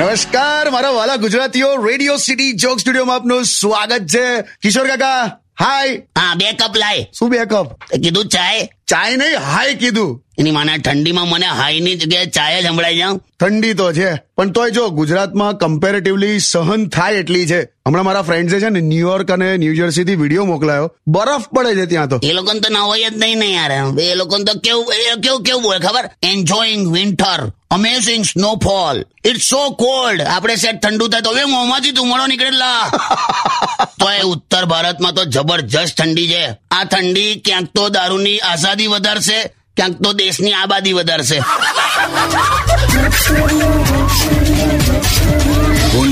નમસ્કાર મારા વાલા ગુજરાતીઓ રેડિયો સિટી જોક સ્ટુડિયોમાં આપનું સ્વાગત છે. કિશોર કાકા હાય હા બે કપ લાય. શું બે કપ કીધું ચાય ચાય નહીં હાય કીધું. એની માને ઠંડીમાં મને હાઈની જગ્યાએ ચાય જ સંભળાઈ જાઉં ઠંડી તો છે પણ તોય જો ગુજરાતમાં કમ્પેરેટિવલી સહન થાય એટલી છે. હમણાં મારા ફ્રેન્ડ્સે છે ને ન્યુયોર્ક અને ન્યુજર્સી થી વીડિયો મોકલાયો. બરફ પડે છે ત્યાં તો. એ લોકોને તો ના હોય જ નહીં ને યાર એ લોકોને તો કેવું એ કેવું કેવું બોલે ખબર? Enjoying winter amazing snowfall it's so cold આપણે સેટ ઠંડુ થાય તો હવે મોંમાંથી ધુમાડો નીકળેલા તો એ ઉત્તર ભારતમાં તો જબરજસ્ત ઠંડી છે. આ ઠંડી ક્યાંક તો દારૂની આઝાદી વધારશે ક્યાંક તો દેશની આબાદી વધારશે. On